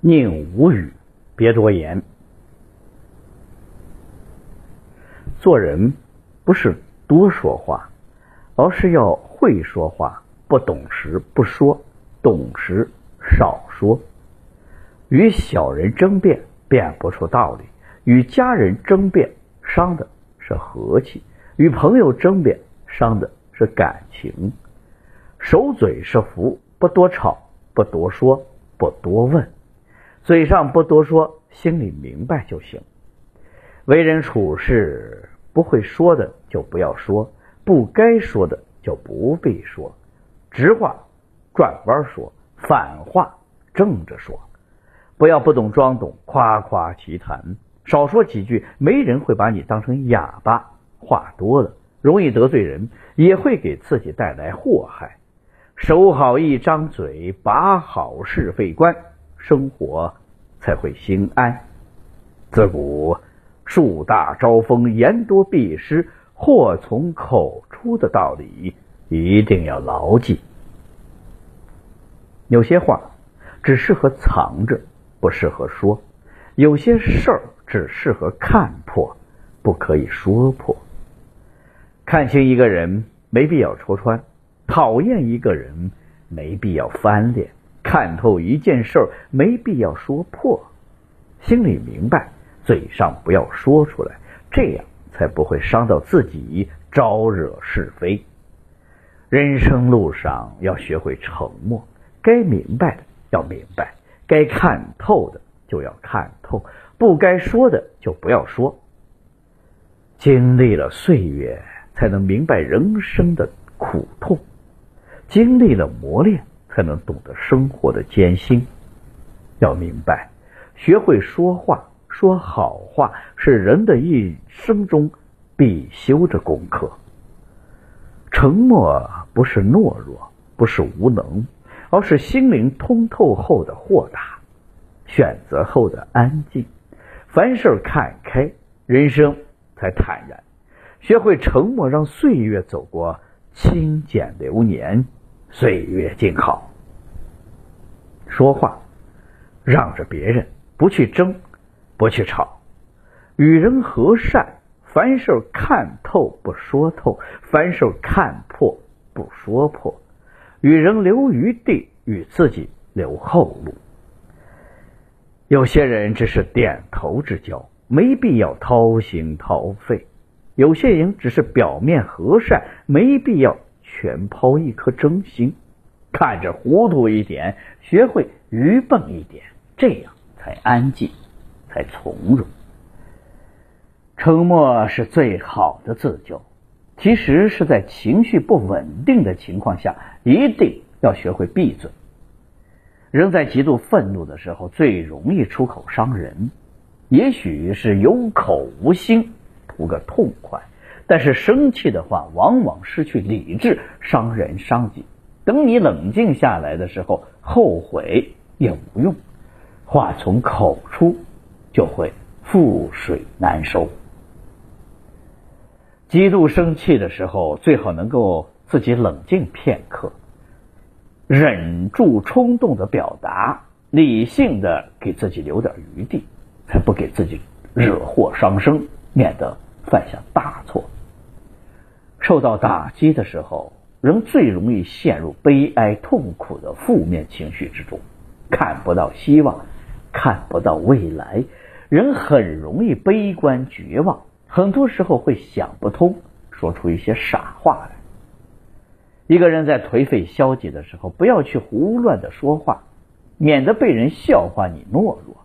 宁无语，别多言。做人不是多说话，而是要会说话。不懂时不说，懂时少说。与小人争辩，辩不出道理；与家人争辩，伤的是和气；与朋友争辩，伤的是感情。守嘴是福，不多吵，不多说，不多问。嘴上不多说，心里明白就行。为人处事，不会说的就不要说，不该说的就不必说。直话转弯说，反话正着说。不要不懂装懂，夸夸其谈。少说几句，没人会把你当成哑巴。话多了，容易得罪人，也会给自己带来祸害。守好一张嘴，把好是非关，生活才会心安。自古树大招风，言多必失，祸从口出的道理一定要牢记。有些话只适合藏着，不适合说；有些事儿只适合看破，不可以说破。看清一个人，没必要戳穿。讨厌一个人，没必要翻脸；看透一件事儿，没必要说破。心里明白，嘴上不要说出来，这样才不会伤到自己，招惹是非。人生路上要学会沉默，该明白的要明白，该看透的就要看透，不该说的就不要说。经历了岁月，才能明白人生的苦痛。经历了磨练，才能懂得生活的艰辛。要明白，学会说话，说好话，是人的一生中必修的功课。沉默不是懦弱，不是无能，而是心灵通透后的豁达，选择后的安静。凡事看开，人生才坦然。学会沉默，让岁月走过，清简流年。岁月静好，说话让着别人，不去争，不去吵，与人和善，凡事看透不说透，凡事看破不说破，与人留余地，与自己留后路。有些人只是点头之交，没必要掏心掏肺；有些人只是表面和善，没必要。全抛一颗真心，看着糊涂一点，学会愚笨一点，这样才安静，才从容。沉默是最好的自救。其实是在情绪不稳定的情况下，一定要学会闭嘴。人在极度愤怒的时候，最容易出口伤人。也许是有口无心，图个痛快。但是生气的话，往往失去理智，伤人伤己。等你冷静下来的时候，后悔也无用。话从口出，就会覆水难收。极度生气的时候，最好能够自己冷静片刻，忍住冲动的表达，理性的给自己留点余地，才不给自己惹祸伤身，免得犯下大错。受到打击的时候，人最容易陷入悲哀、痛苦的负面情绪之中，看不到希望，看不到未来，人很容易悲观绝望，很多时候会想不通，说出一些傻话来。一个人在颓废消极的时候，不要去胡乱的说话，免得被人笑话你懦弱。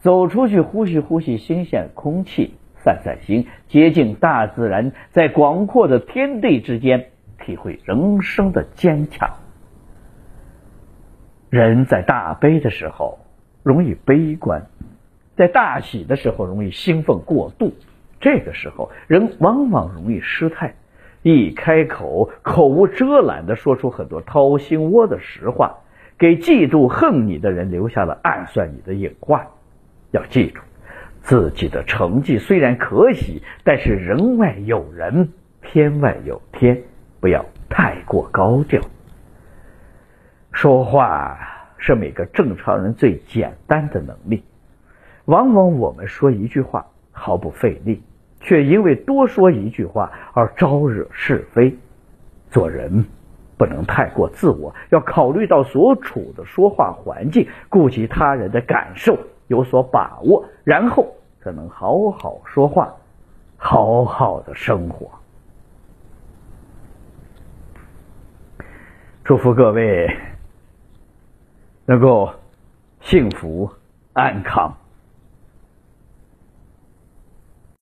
走出去呼吸呼吸新鲜空气。散散心，接近大自然，在广阔的天地之间，体会人生的坚强。人在大悲的时候容易悲观，在大喜的时候容易兴奋过度。这个时候，人往往容易失态，一开口口无遮拦的说出很多掏心窝的实话，给嫉妒恨你的人留下了暗算你的隐患。要记住。自己的成绩虽然可喜，但是人外有人，天外有天，不要太过高调。说话是每个正常人最简单的能力。往往我们说一句话毫不费力，却因为多说一句话而招惹是非。做人不能太过自我，要考虑到所处的说话环境，顾及他人的感受，有所把握，然后才能好好说话，好好的生活。祝福各位能够幸福安康。